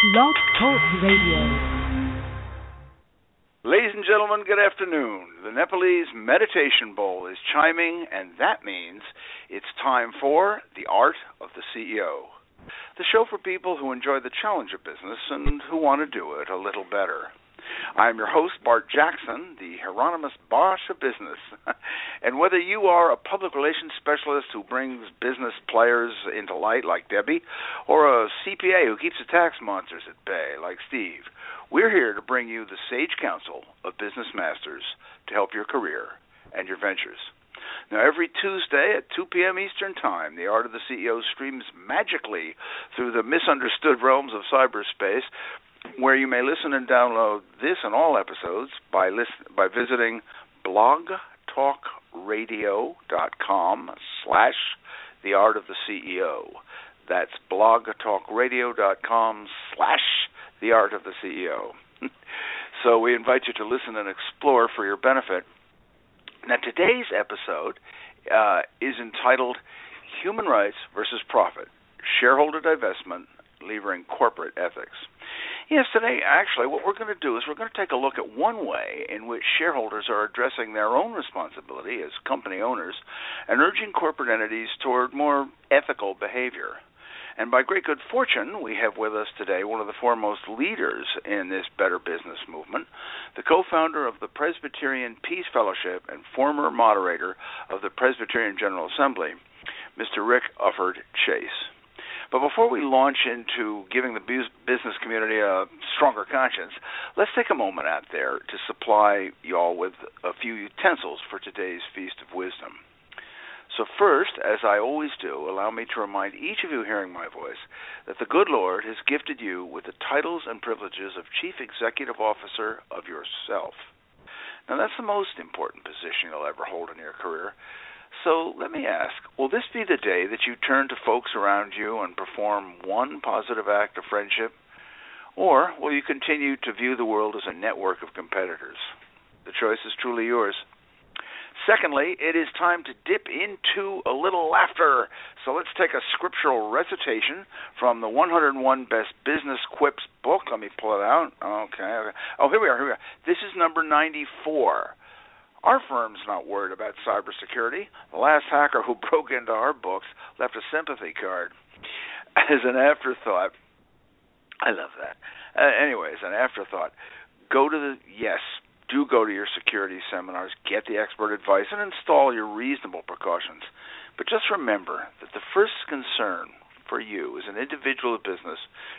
Blog Talk Radio. Ladies and gentlemen, good afternoon. The Nepalese Meditation Bowl is chiming, and that means it's time for The Art of the CEO, the show for people who enjoy the challenge of business and who want to do it a little better. I'm your host, Bart Jackson, the Hieronymus Bosch of business. and whether you are a public relations specialist who brings business players into light, like Debbie, or a CPA who keeps the tax monsters at bay, like Steve, we're here to bring you the sage counsel of business masters to help your career and your ventures. Now, every Tuesday at 2 p.m. Eastern Time, The Art of the CEO streams magically through the misunderstood realms of cyberspace where you may listen and download this and all episodes by listen, by visiting blogtalkradio.com slash the art of the CEO. That's blogtalkradio.com slash the art of the CEO. so we invite you to listen and explore for your benefit. Now today's episode uh, is entitled Human Rights versus Profit, Shareholder Divestment, Levering Corporate Ethics. Yes, today, actually, what we're going to do is we're going to take a look at one way in which shareholders are addressing their own responsibility as company owners and urging corporate entities toward more ethical behavior. And by great good fortune, we have with us today one of the foremost leaders in this better business movement, the co founder of the Presbyterian Peace Fellowship and former moderator of the Presbyterian General Assembly, Mr. Rick Ufford Chase. But before we launch into giving the business community a stronger conscience, let's take a moment out there to supply y'all with a few utensils for today's Feast of Wisdom. So, first, as I always do, allow me to remind each of you hearing my voice that the good Lord has gifted you with the titles and privileges of Chief Executive Officer of yourself. Now, that's the most important position you'll ever hold in your career so let me ask will this be the day that you turn to folks around you and perform one positive act of friendship? Or will you continue to view the world as a network of competitors? The choice is truly yours. Secondly, it is time to dip into a little laughter. So let's take a scriptural recitation from the 101 Best Business Quips book. Let me pull it out. Okay. okay. Oh, here we are. Here we are. This is number 94. Our firm's not worried about cybersecurity. The last hacker who broke into our books left a sympathy card. As an afterthought, I love that. Uh, anyways, an afterthought. Go to the yes, do go to your security seminars, get the expert advice, and install your reasonable precautions. But just remember that the first concern for you as an individual of business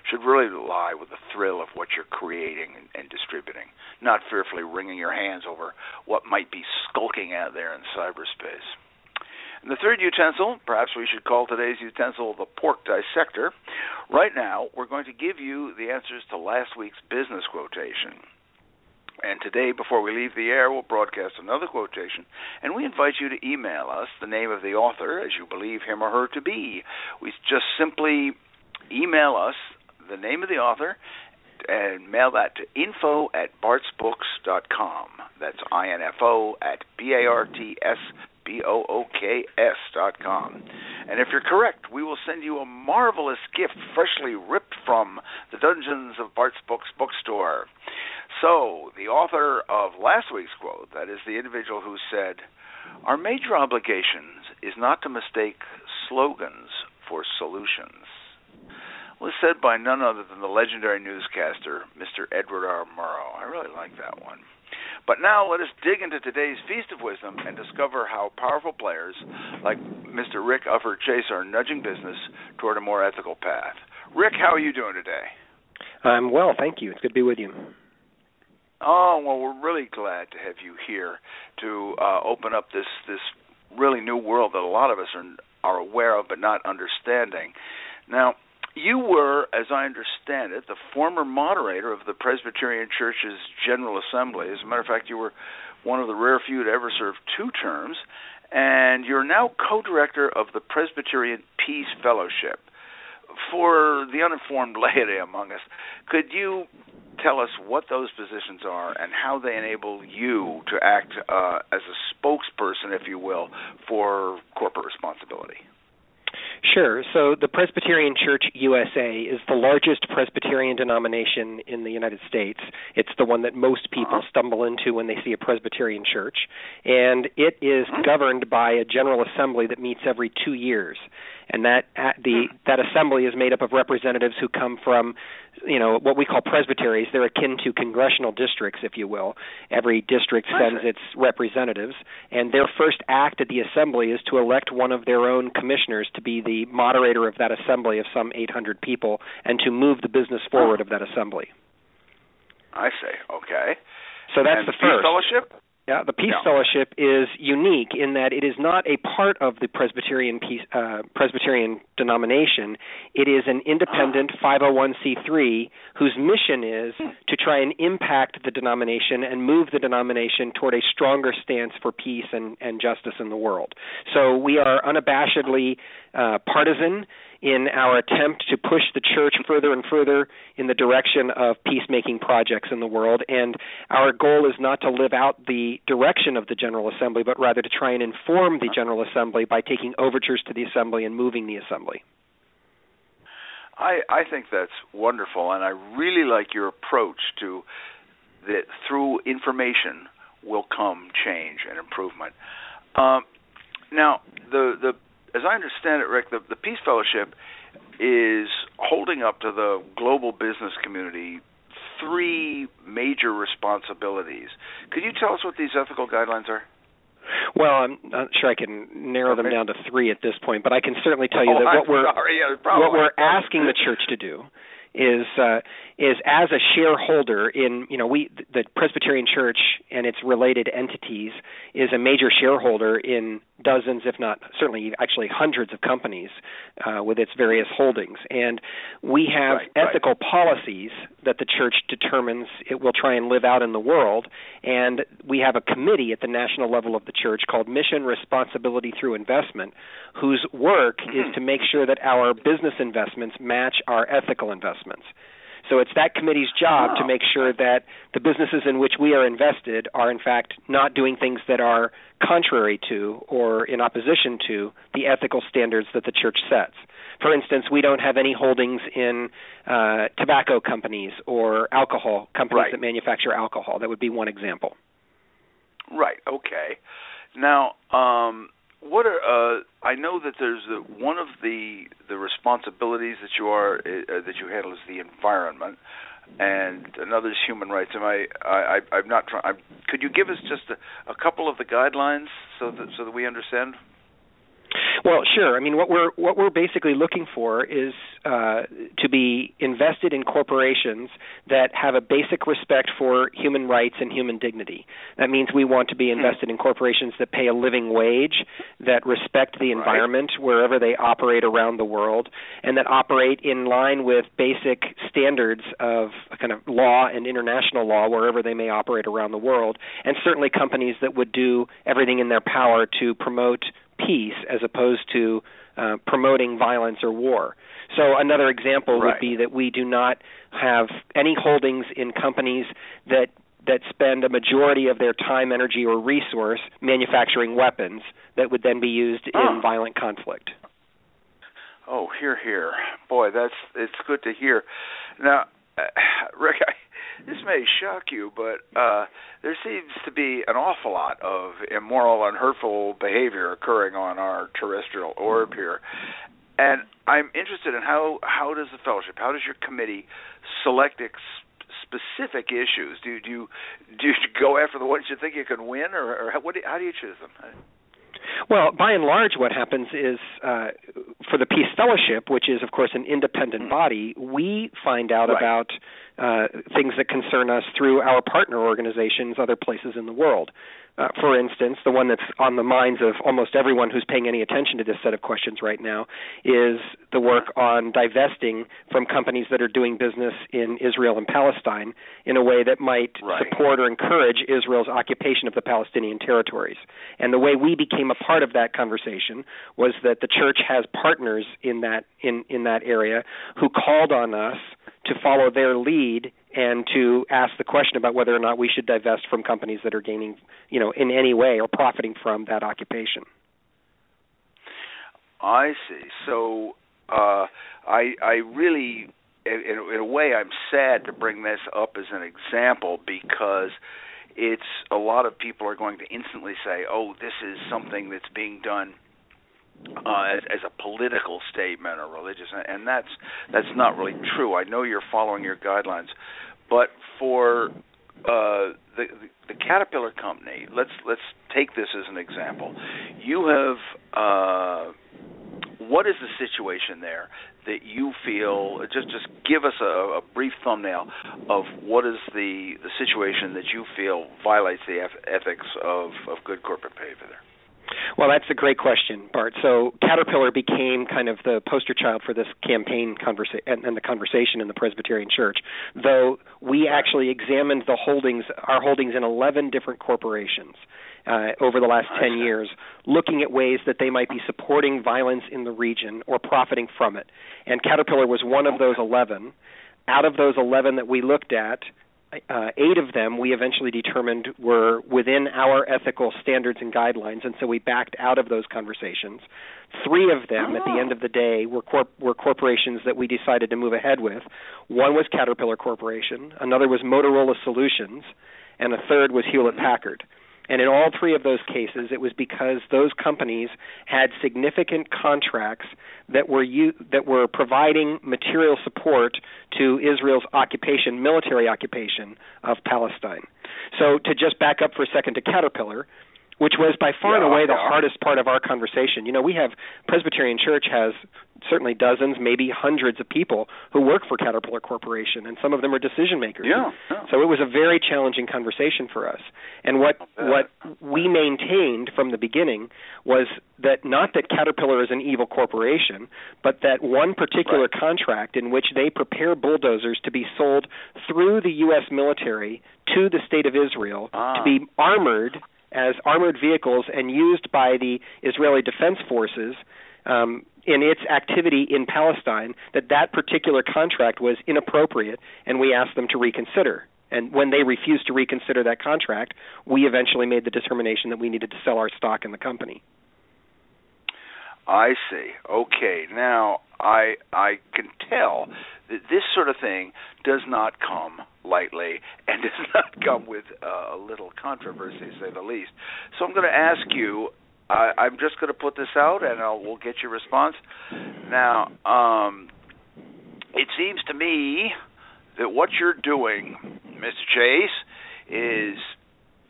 should really lie with the thrill of what you're creating and, and distributing, not fearfully wringing your hands over what might be skulking out there in cyberspace. And the third utensil, perhaps we should call today's utensil the pork dissector. Right now, we're going to give you the answers to last week's business quotation. And today, before we leave the air, we'll broadcast another quotation, and we invite you to email us the name of the author as you believe him or her to be. We just simply email us the name of the author and mail that to info at bartsbooks.com. That's I-N-F-O at B-A-R-T-S B-O-O-K-S dot com. And if you're correct, we will send you a marvelous gift freshly ripped from the dungeons of Bart's Books bookstore. So, the author of last week's quote, that is the individual who said, Our major obligations is not to mistake slogans for solutions, was said by none other than the legendary newscaster, Mr. Edward R. Murrow. I really like that one. But now let us dig into today's Feast of Wisdom and discover how powerful players like Mr. Rick Ufford Chase are nudging business toward a more ethical path. Rick, how are you doing today? I'm well, thank you. It's good to be with you. Oh well, we're really glad to have you here to uh, open up this this really new world that a lot of us are are aware of but not understanding. Now, you were, as I understand it, the former moderator of the Presbyterian Church's General Assembly. As a matter of fact, you were one of the rare few to ever serve two terms, and you're now co-director of the Presbyterian Peace Fellowship. For the uninformed laity among us, could you tell us what those positions are and how they enable you to act uh, as a spokesperson, if you will, for corporate responsibility. Sure. So the Presbyterian Church USA is the largest Presbyterian denomination in the United States. It's the one that most people stumble into when they see a Presbyterian church, and it is governed by a General Assembly that meets every two years. And that the that assembly is made up of representatives who come from, you know, what we call presbyteries. They're akin to congressional districts, if you will. Every district sends its representatives, and their first act at the assembly is to elect one of their own commissioners to be the moderator of that assembly of some 800 people and to move the business forward of that assembly. I see. Okay. So that's and the first. Fellowship. Yeah, the Peace Yeah. Fellowship is unique in that it is not a part of the Presbyterian Peace, uh, Presbyterian denomination. It is an independent 501c3 whose mission is to try and impact the denomination and move the denomination toward a stronger stance for peace and, and justice in the world. So we are unabashedly uh, partisan in our attempt to push the church further and further in the direction of peacemaking projects in the world. And our goal is not to live out the direction of the General Assembly, but rather to try and inform the General Assembly by taking overtures to the Assembly and moving the Assembly. I I think that's wonderful, and I really like your approach to that through information will come change and improvement. Um, now, the the as I understand it, Rick, the, the Peace Fellowship is holding up to the global business community three major responsibilities. Could you tell us what these ethical guidelines are? Well, I'm not sure I can narrow them down to three at this point, but I can certainly tell you Oh, that I'm what we're yeah, what we're asking the church to do is uh, is as a shareholder in you know we the Presbyterian Church and its related entities is a major shareholder in dozens, if not certainly actually hundreds of companies uh, with its various holdings, and we have Right, right. ethical policies that the church determines it will try and live out in the world, and we have a committee at the national level of the church called Mission Responsibility Through Investment, whose work is Mhm. to make sure that our business investments match our ethical investments. So it's that committee's job to Oh. make sure that the businesses in which we are invested are in fact not doing things that are contrary to or in opposition to the ethical standards that the church sets. For instance, we don't have any holdings in uh, tobacco companies or alcohol companies Right. that manufacture alcohol. That would be one example. Right. Okay. Now, um, what are uh, I know that there's a, one of the the responsibilities that you are uh, that you handle is the environment, and another is human rights. Am I? I, I I'm not trying. Could you give us just a, a couple of the guidelines so that so that we understand? Well, sure. I mean, what we're what we're basically looking for is uh, to be invested in corporations that have a basic respect for human rights and human dignity. That means we want to be invested in corporations that pay a living wage, that respect the Right. environment wherever they operate around the world, and that operate in line with basic standards of kind of law and international law wherever they may operate around the world, and certainly companies that would do everything in their power to promote peace as opposed to uh, promoting violence or war. So another example would be that we do not have any holdings in companies that that spend a majority of their time, energy, or resource manufacturing weapons that would then be used Oh. in violent conflict. Oh, here, here, boy, that's it's good to hear. Now, uh, Rick, I, this may shock you, but uh, there seems to be an awful lot of immoral and hurtful behavior occurring on our terrestrial orb here, and I'm interested in how how does the fellowship, how does your committee select ex- specific issues? Do do you do you go after the ones you think you can win, or, or how, what do, how do you choose them? Well, by and large, what happens is uh, for the Peace Fellowship, which is, of course, an independent body, we find out Right. about uh, things that concern us through our partner organizations, other places in the world. Uh, for instance, the one that's on the minds of almost everyone who's paying any attention to this set of questions right now is the work on divesting from companies that are doing business in Israel and Palestine in a way that might Right. support or encourage Israel's occupation of the Palestinian territories. And the way we became a part of that conversation was that the church has partners in that in in that area who called on us to follow their lead and to ask the question about whether or not we should divest from companies that are gaining, you know, in any way or profiting from that occupation. I see. So uh, I I really, in, in a way, I'm sad to bring this up as an example because it's a lot of people are going to instantly say, "Oh, this is something that's being done." Uh, as, as a political statement or religious, and that's that's not really true. I know you're following your guidelines, but for uh, the, the Caterpillar company, let's let's take this as an example. You have uh, what is the situation there that you feel? Just just give us a, a brief thumbnail of what is the the situation that you feel violates the ethics of of good corporate behavior there. Well, that's a great question, Bart. So Caterpillar became kind of the poster child for this campaign conversa- and, and the conversation in the Presbyterian Church, though we actually examined the holdings, our holdings in 11 different corporations. Uh, over the last 10 years, looking at ways that they might be supporting violence in the region or profiting from it. And Caterpillar was one of those 11. Out of those 11 that we looked at, uh, eight of them we eventually determined were within our ethical standards and guidelines, and so we backed out of those conversations. Three of them, oh. at the end of the day, were corp- were corporations that we decided to move ahead with. One was Caterpillar Corporation, another was Motorola Solutions, and a third was Hewlett Packard. And in all three of those cases, it was because those companies had significant contracts that were u- that were providing material support to Israel's occupation, military occupation of Palestine. So to just back up for a second to Caterpillar, which was by far yeah, and away the hardest part of our conversation. You know, we have Presbyterian Church has certainly dozens, maybe hundreds of people who work for Caterpillar Corporation, and some of them are decision makers. Yeah, yeah. So it was a very challenging conversation for us. And what what we maintained from the beginning was that not that Caterpillar is an evil corporation, but that one particular right. contract in which they prepare bulldozers to be sold through the U.S. military to the state of Israel ah. to be armored as armored vehicles and used by the Israeli Defense Forces um, in its activity in Palestine that that particular contract was inappropriate, and we asked them to reconsider. And when they refused to reconsider that contract, we eventually made the determination that we needed to sell our stock in the company. I see. Okay. Now, I I can tell that this sort of thing does not come lightly and does not come with uh, a little controversy, say the least. So I'm going to ask you I, I'm just going to put this out, and I'll, we'll get your response. Now, um, it seems to me that what you're doing, Mr. Chase, is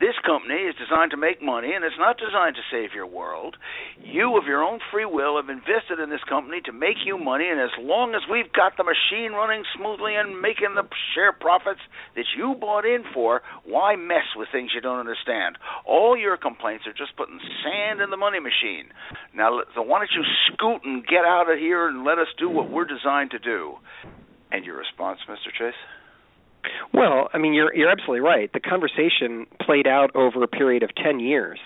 this company is designed to make money, and it's not designed to save your world. You, of your own free will, have invested in this company to make you money, and as long as we've got the machine running smoothly and making the share profits that you bought in for, why mess with things you don't understand? All your complaints are just putting sand in the money machine. Now, why don't you scoot and get out of here and let us do what we're designed to do? And your response, Mr. Chase? Well, I mean, you're you're absolutely right. The conversation played out over a period of ten years,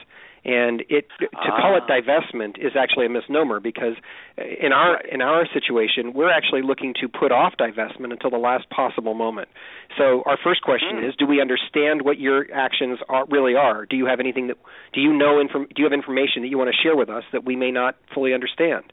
and it to ah. call it ah. divestment is actually a misnomer because in our in our situation, we're actually looking to put off divestment until the last possible moment. So our first question mm. is: Do we understand what your actions are, really are? Do you have anything that do you know? Inform, do you have information that you want to share with us that we may not fully understand?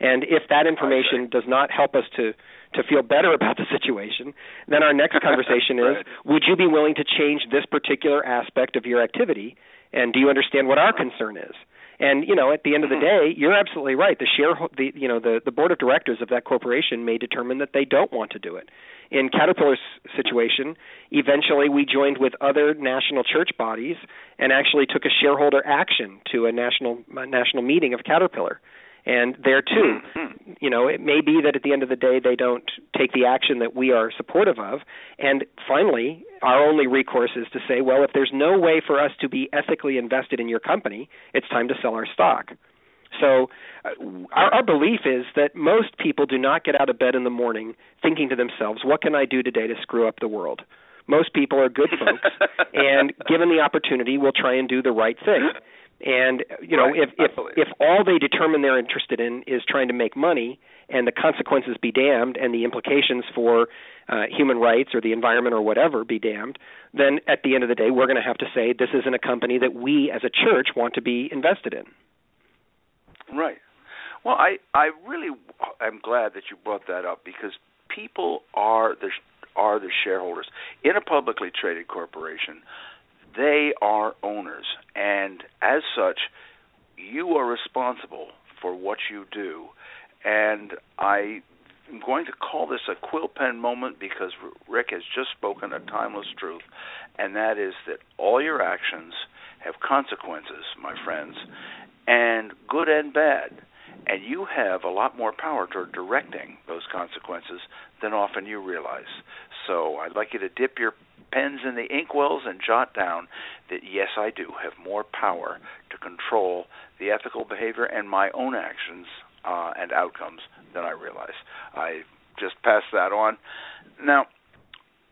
And if that information does not help us to to feel better about the situation, then our next conversation right. is would you be willing to change this particular aspect of your activity and do you understand what our concern is? And you know, at the end of the mm-hmm. day, you're absolutely right. The share, the you know, the the board of directors of that corporation may determine that they don't want to do it. In Caterpillar's situation, eventually we joined with other national church bodies and actually took a shareholder action to a national a national meeting of Caterpillar and there too, mm-hmm. you know, it may be that at the end of the day they don't take the action that we are supportive of. And finally, our only recourse is to say, well, if there's no way for us to be ethically invested in your company, it's time to sell our stock. So, uh, our, our belief is that most people do not get out of bed in the morning thinking to themselves, what can I do today to screw up the world? Most people are good folks, and given the opportunity, will try and do the right thing. And you know, right. if if if all they determine they're interested in is trying to make money, and the consequences be damned, and the implications for uh, human rights or the environment or whatever be damned, then at the end of the day, we're going to have to say this isn't a company that we as a church want to be invested in. Right. Well, I I really am glad that you brought that up because people are the are the shareholders in a publicly traded corporation. They are owners, and as such, you are responsible for what you do. And I am going to call this a quill pen moment because Rick has just spoken a timeless truth, and that is that all your actions have consequences, my friends, and good and bad. And you have a lot more power toward directing those consequences than often you realize. So I'd like you to dip your pens in the inkwells and jot down that yes, I do have more power to control the ethical behavior and my own actions uh, and outcomes than I realize. I just pass that on. Now,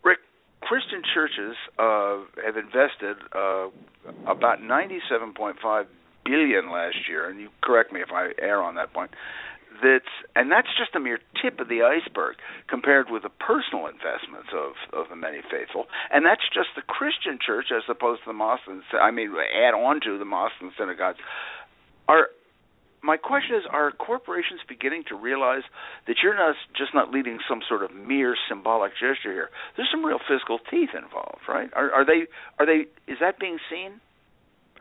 Rick, Christian churches uh, have invested uh, about 97.5 billion last year, and you correct me if I err on that point. That's and that's just a mere tip of the iceberg compared with the personal investments of of the many faithful, and that's just the Christian church as opposed to the mosques. I mean, add on to the mosques and synagogues. Are my question is: Are corporations beginning to realize that you're not just not leading some sort of mere symbolic gesture here? There's some real fiscal teeth involved, right? Are, are they? Are they? Is that being seen?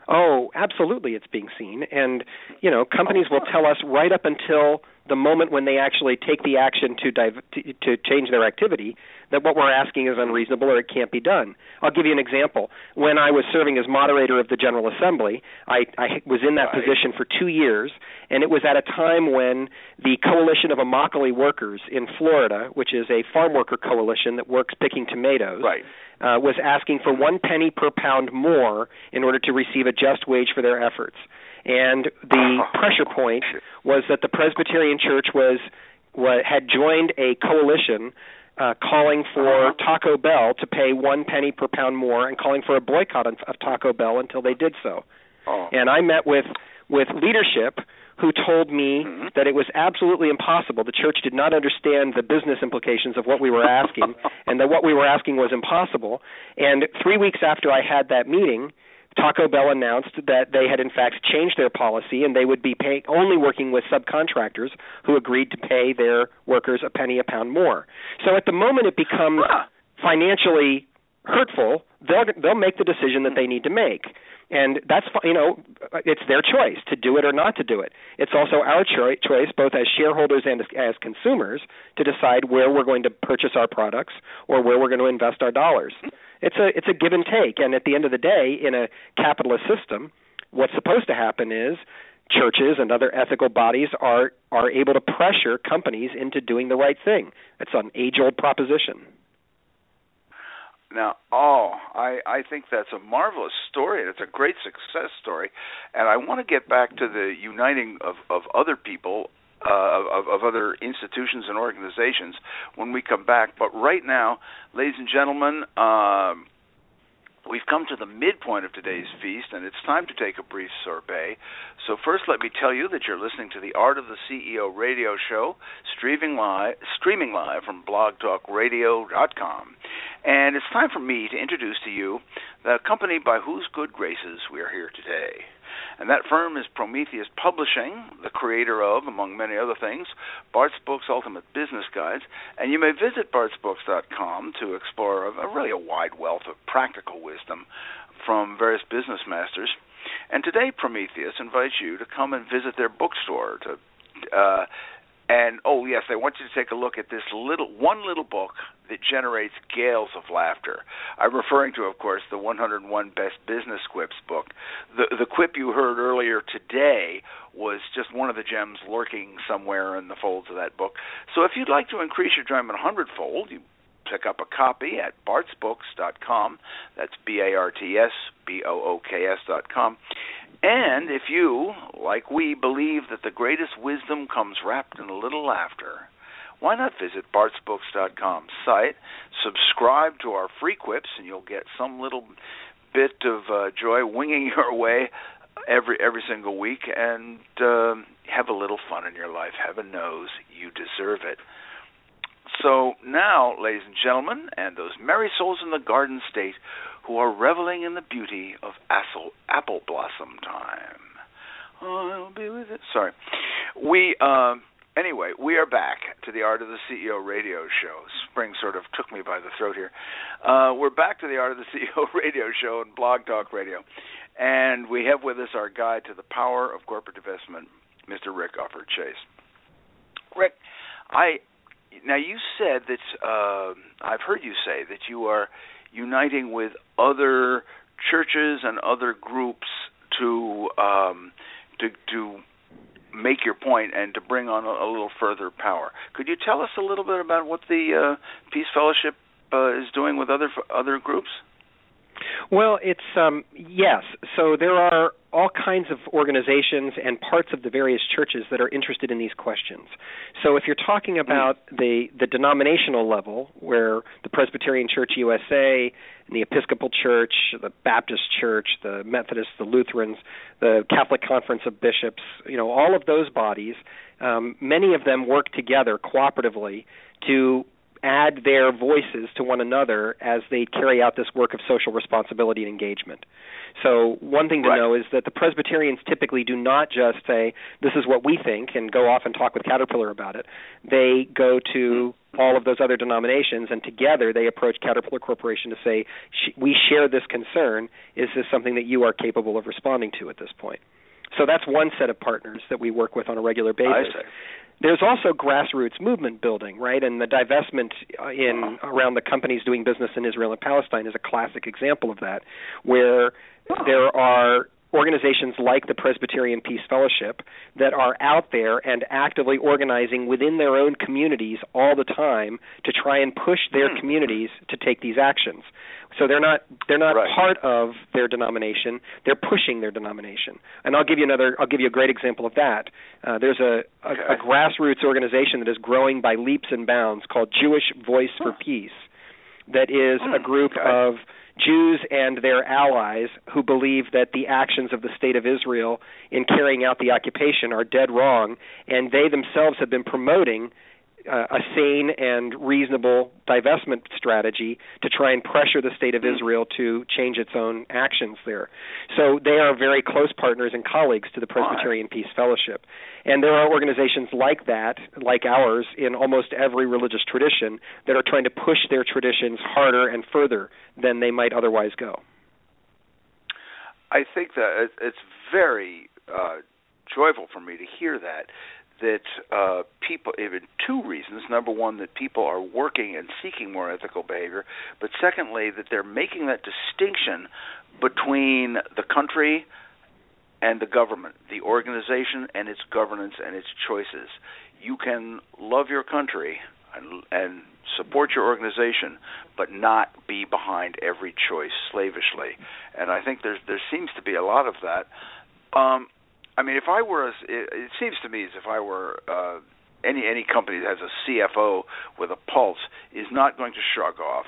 Oh, absolutely, it's being seen, and you know, companies will tell us right up until the moment when they actually take the action to, div- to to change their activity that what we're asking is unreasonable or it can't be done. I'll give you an example. When I was serving as moderator of the General Assembly, I, I was in that right. position for two years, and it was at a time when the Coalition of Immokalee Workers in Florida, which is a farm worker coalition that works picking tomatoes, right. uh, was asking for one penny per pound more in order to receive a just wage for their efforts. And the pressure point was that the Presbyterian Church was, was had joined a coalition uh, calling for Uh-huh. Taco Bell to pay one penny per pound more and calling for a boycott of, of Taco Bell until they did so. Oh. And I met with with leadership who told me Mhm. that it was absolutely impossible. The church did not understand the business implications of what we were asking, and that what we were asking was impossible. And three weeks after I had that meeting, Taco Bell announced that they had in fact changed their policy and they would be pay, only working with subcontractors who agreed to pay their workers a penny a pound more. So at the moment it becomes Huh. financially hurtful, they'll they'll make the decision that they need to make. And that's you know it's their choice to do it or not to do it. It's also our choi- choice, both as shareholders and as, as consumers, to decide where we're going to purchase our products or where we're going to invest our dollars. It's a it's a give and take, and at the end of the day, in a capitalist system, what's supposed to happen is churches and other ethical bodies are are able to pressure companies into doing the right thing. It's an age old proposition. Now, oh, I I think that's a marvelous story, and it's a great success story. And I want to get back to the uniting of of other people, uh, of of other institutions and organizations when we come back. But right now, ladies and gentlemen. Um, We've come to the midpoint of today's feast, and it's time to take a brief sorbet. So, first, let me tell you that you're listening to the Art of the CEO radio show, streaming live, streaming live from blogtalkradio.com. And it's time for me to introduce to you the company by whose good graces we are here today. And that firm is Prometheus Publishing, the creator of, among many other things, Bart's Books Ultimate Business Guides. And you may visit bartsbooks.com to explore a, really a wide wealth of practical wisdom from various business masters. And today, Prometheus invites you to come and visit their bookstore to uh, and oh yes, I want you to take a look at this little one little book that generates gales of laughter. I'm referring to, of course, the 101 Best Business Quips book. The the quip you heard earlier today was just one of the gems lurking somewhere in the folds of that book. So if you'd like to increase your enjoyment a hundredfold, you pick up a copy at bartsbooks.com. That's B A R T S B O O K S dot com. And if you, like we, believe that the greatest wisdom comes wrapped in a little laughter, why not visit bartsbooks.com site, subscribe to our free quips, and you'll get some little bit of uh, joy winging your way every every single week, and uh, have a little fun in your life. Heaven knows you deserve it. So now, ladies and gentlemen, and those merry souls in the Garden State who are reveling in the beauty of apple, blossom time, I'll be with it. Sorry. We um anyway, we are back to the Art of the CEO radio show. Spring sort of took me by the throat here. Uh, we're back to the Art of the CEO radio show and Blog Talk Radio. And we have with us our guide to the power of corporate investment, Mr. Rick Ufford Chase. Rick, I now you said that uh, I've heard you say that you are uniting with other churches and other groups to um, to to make your point and to bring on a, a, little further power. Could you tell us a little bit about what the uh, Peace Fellowship uh, is doing with other other groups? Well, it's um, yes. So there are all kinds of organizations and parts of the various churches that are interested in these questions. So if you're talking about the the denominational level, where the Presbyterian Church USA, and the Episcopal Church, the Baptist Church, the Methodists, the Lutherans, the Catholic Conference of Bishops, you know, all of those bodies, um, many of them work together cooperatively to add their voices to one another as they carry out this work of social responsibility and engagement. So, one thing to right. know is that the Presbyterians typically do not just say, This is what we think, and go off and talk with Caterpillar about it. They go to all of those other denominations, and together they approach Caterpillar Corporation to say, We share this concern. Is this something that you are capable of responding to at this point? So that's one set of partners that we work with on a regular basis. There's also grassroots movement building, right? And the divestment uh, in around the companies doing business in Israel and Palestine is a classic example of that, where there are organizations like the Presbyterian Peace Fellowship that are out there and actively organizing within their own communities all the time to try and push their hmm. communities to take these actions. So they're not they're not right. part of their denomination. They're pushing their denomination. And I'll give you another. I'll give you a great example of that. Uh, there's a, a, okay. a grassroots organization that is growing by leaps and bounds called Jewish Voice for Peace. That is a Hmm. group okay. of Jews and their allies who believe that the actions of the state of Israel in carrying out the occupation are dead wrong, and they themselves have been promoting uh, a sane and reasonable divestment strategy to try and pressure the state of Israel to change its own actions there. So they are very close partners and colleagues to the Presbyterian Peace Fellowship. And there are organizations like that, like ours, in almost every religious tradition that are trying to push their traditions harder and further than they might otherwise go. I think that it's very uh, joyful for me to hear that that uh, people, even two reasons. Number one, that people are working and seeking more ethical behavior, but secondly, that they're making that distinction between the country and the government, the organization and its governance and its choices. You can love your country and, and support your organization, but not be behind every choice slavishly. And I think there's there seems to be a lot of that. Um, I mean, if I were, a, it, it seems to me as if I were uh, any any company that has a CFO with a pulse is not going to shrug off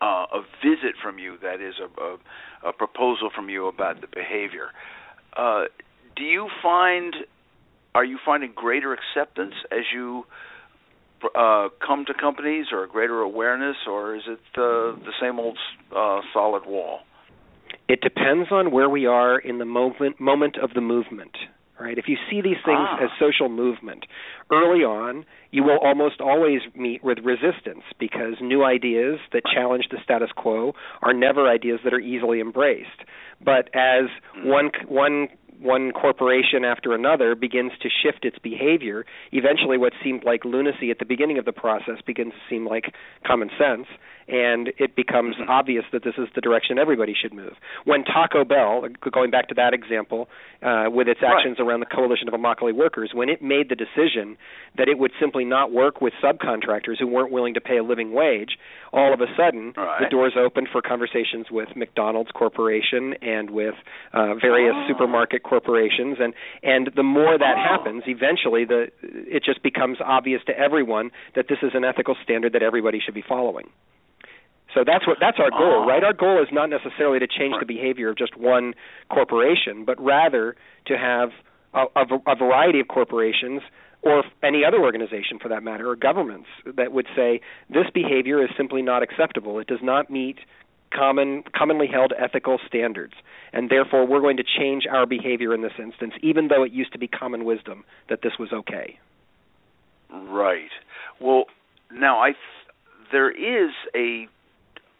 uh, a visit from you that is a, a, a proposal from you about the behavior. Uh, do you find are you finding greater acceptance as you uh, come to companies, or greater awareness, or is it uh, the same old uh, solid wall? It depends on where we are in the moment moment of the movement. Right? If you see these things ah. as social movement, early on, you will almost always meet with resistance because new ideas that challenge the status quo are never ideas that are easily embraced. But as one one one corporation after another begins to shift its behavior, eventually what seemed like lunacy at the beginning of the process begins to seem like common sense, and it becomes Mm-hmm. obvious that this is the direction everybody should move. When Taco Bell, going back to that example, uh, with its actions right. around the coalition of Immokalee workers, when it made the decision that it would simply not work with subcontractors who weren't willing to pay a living wage, all of a sudden right. the doors opened for conversations with McDonald's Corporation and with uh, various oh. supermarket corporations, and and the more that oh. happens, eventually the it just becomes obvious to everyone that this is an ethical standard that everybody should be following. So that's what that's our goal, oh. right? Our goal is not necessarily to change the behavior of just one corporation, but rather to have a, a, a variety of corporations or any other organization for that matter, or governments that would say this behavior is simply not acceptable. It does not meet common commonly held ethical standards and therefore we're going to change our behavior in this instance, even though it used to be common wisdom that this was okay. Right. Well, now I there is a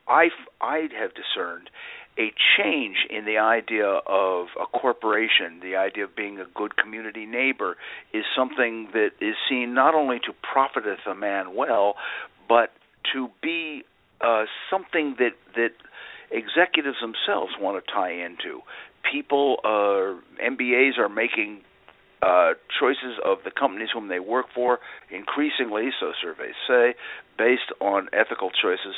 I I have discerned a change in the idea of a corporation, the idea of being a good community neighbor, is something that is seen not only to profiteth a man well, but to be uh, something that that executives themselves want to tie into. People, uh, MBAs are making uh, choices of the companies whom they work for increasingly, so surveys say, based on ethical choices.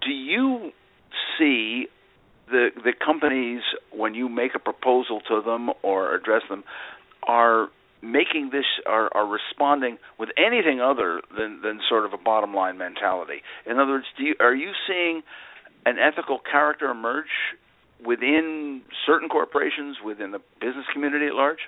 Do you see the the companies when you make a proposal to them or address them are making this are are responding with anything other than than sort of a bottom line mentality. In other words, do you, are you seeing an ethical character emerge within certain corporations, within the business community at large?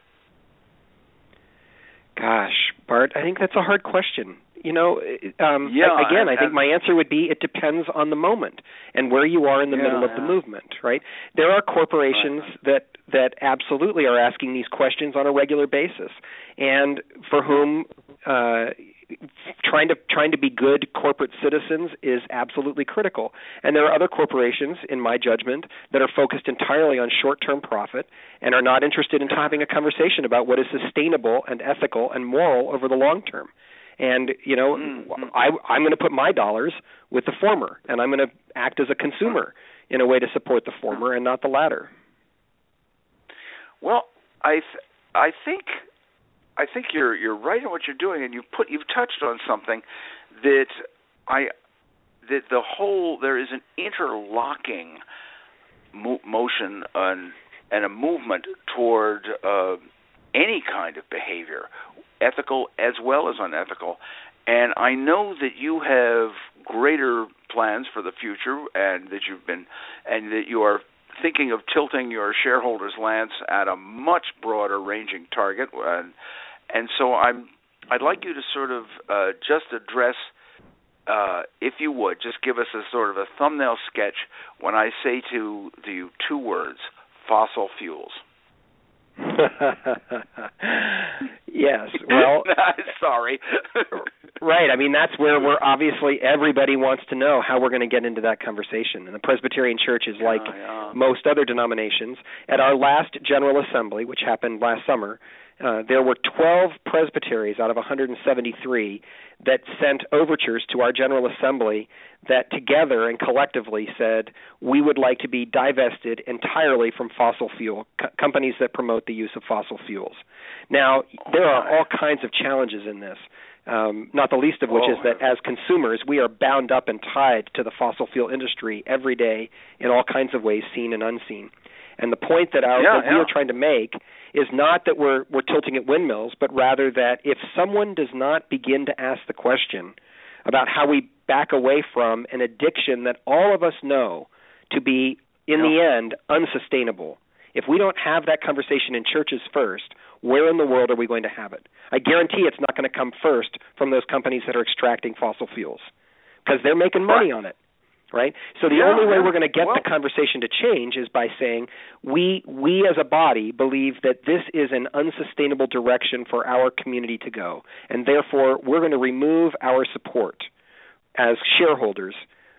Gosh, Bart, I think that's a hard question. You know, um, yeah, again, I, I think my answer would be it depends on the moment and where you are in the yeah, middle of yeah. the movement, right? There are corporations right. that that absolutely are asking these questions on a regular basis, and for whom uh, trying to trying to be good corporate citizens is absolutely critical. And there are other corporations, in my judgment, that are focused entirely on short-term profit and are not interested in having a conversation about what is sustainable and ethical and moral over the long term. And you know, mm-hmm. I, I'm going to put my dollars with the former, and I'm going to act as a consumer in a way to support the former and not the latter. Well, I th- I think I think you're you're right in what you're doing, and you've put you've touched on something that I that the whole there is an interlocking mo- motion and and a movement toward uh, any kind of behavior, ethical as well as unethical. And I know that you have greater plans for the future, and that you've been, and that you are thinking of tilting your shareholders' lance at a much broader ranging target. And and so I'm I'd like you to sort of uh, just address, uh, if you would, just give us a sort of a thumbnail sketch when I say to, to you two words: fossil fuels. yes. Well, sorry. right. I mean, that's where we're obviously everybody wants to know how we're going to get into that conversation. And the Presbyterian Church is like yeah, yeah. most other denominations. At our last General Assembly, which happened last summer, uh, there were 12 presbyteries out of 173 that sent overtures to our General Assembly that together and collectively said we would like to be divested entirely from fossil fuel co- companies that promote the use of fossil fuels. Now, there are all kinds of challenges in this. Um, not the least of which oh. is that as consumers, we are bound up and tied to the fossil fuel industry every day in all kinds of ways, seen and unseen. And the point that, our, yeah, that yeah. we are trying to make is not that we're we're tilting at windmills, but rather that if someone does not begin to ask the question about how we back away from an addiction that all of us know to be in yeah. the end unsustainable, if we don't have that conversation in churches first, where in the world are we going to have it? I guarantee it's not going to come first from those companies that are extracting fossil fuels because they're making money on it right? So the yeah, only way yeah. we're going to get well, the conversation to change is by saying we we as a body believe that this is an unsustainable direction for our community to go, and therefore we're going to remove our support as shareholders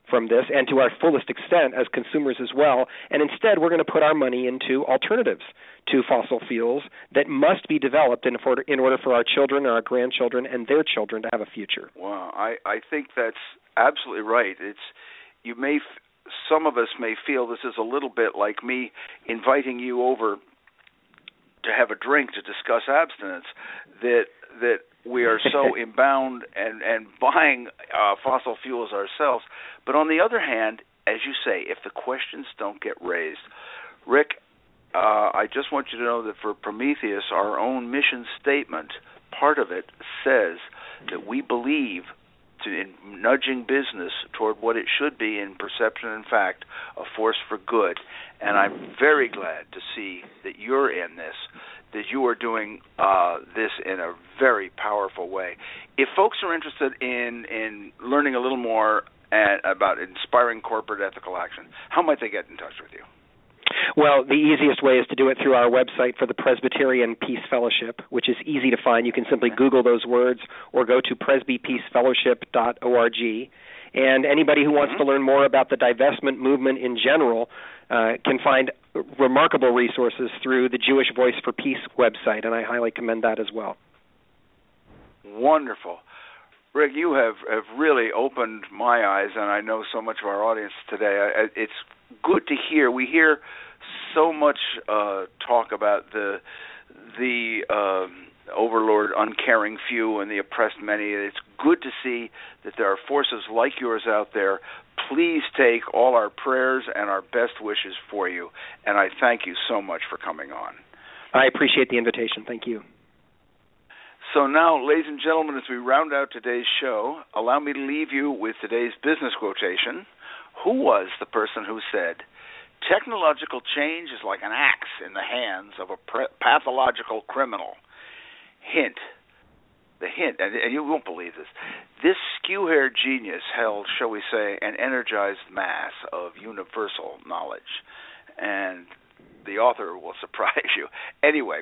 from this and to our fullest extent as consumers as well and instead we're going to put our money into alternatives to fossil fuels that must be developed in order in order for our children and our grandchildren and their children to have a future. Wow, I I think that's absolutely right. It's you may f- some of us may feel this is a little bit like me inviting you over to have a drink to discuss abstinence that that we are so inbound and and buying uh, fossil fuels ourselves. But on the other hand as you say if the questions don't get raised rick uh, I just want you to know that for Prometheus, our own mission statement, part of it says that we believe to in nudging business toward what it should be in perception and fact a force for good. And i'm very glad to see that you're in this that you are doing uh, this in a very powerful way. If folks are interested in in learning a little more at, about inspiring corporate ethical action how might they get in touch with you Well, the easiest way is to do it through our website for the Presbyterian Peace Fellowship, which is easy to find. You can simply Google those words or go to presbypeacefellowship.org. And anybody who wants mm-hmm. to learn more about the divestment movement in general uh, can find remarkable resources through the Jewish Voice for Peace website, and I highly commend that as well. Wonderful. Rick, you have, have really opened my eyes, and I know so much of our audience today. It's good to hear. We hear so much uh, talk about the the uh, overlord, uncaring few, and the oppressed many. It's good to see that there are forces like yours out there. Please take all our prayers and our best wishes for you, and I thank you so much for coming on. I appreciate the invitation. Thank you. So now, ladies and gentlemen, as we round out today's show, allow me to leave you with today's business quotation. Who was the person who said, Technological change is like an axe in the hands of a pathological criminal? Hint. The hint, and, and you won't believe this. This skew haired genius held, shall we say, an energized mass of universal knowledge. And the author will surprise you. Anyway,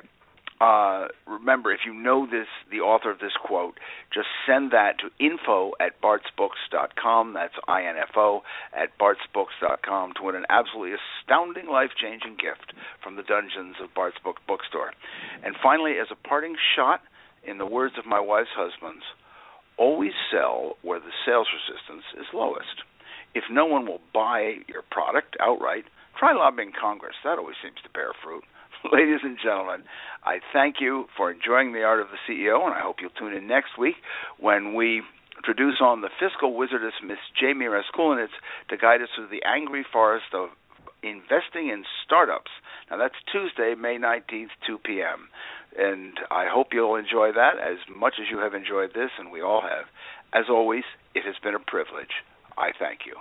uh, remember, if you know this, the author of this quote, just send that to info at bartsbooks.com. That's I-N-F-O at bartsbooks.com to win an absolutely astounding, life-changing gift from the dungeons of Bart's Book Bookstore. And finally, as a parting shot, in the words of my wife's husbands, always sell where the sales resistance is lowest. If no one will buy your product outright, try lobbying Congress. That always seems to bear fruit. Ladies and gentlemen, I thank you for enjoying the art of the CEO, and I hope you'll tune in next week when we introduce on the fiscal wizardess Miss Jamie Raskulinecz to guide us through the angry forest of investing in startups. Now that's Tuesday, May 19th, 2 p.m. And I hope you'll enjoy that as much as you have enjoyed this, and we all have. As always, it has been a privilege. I thank you.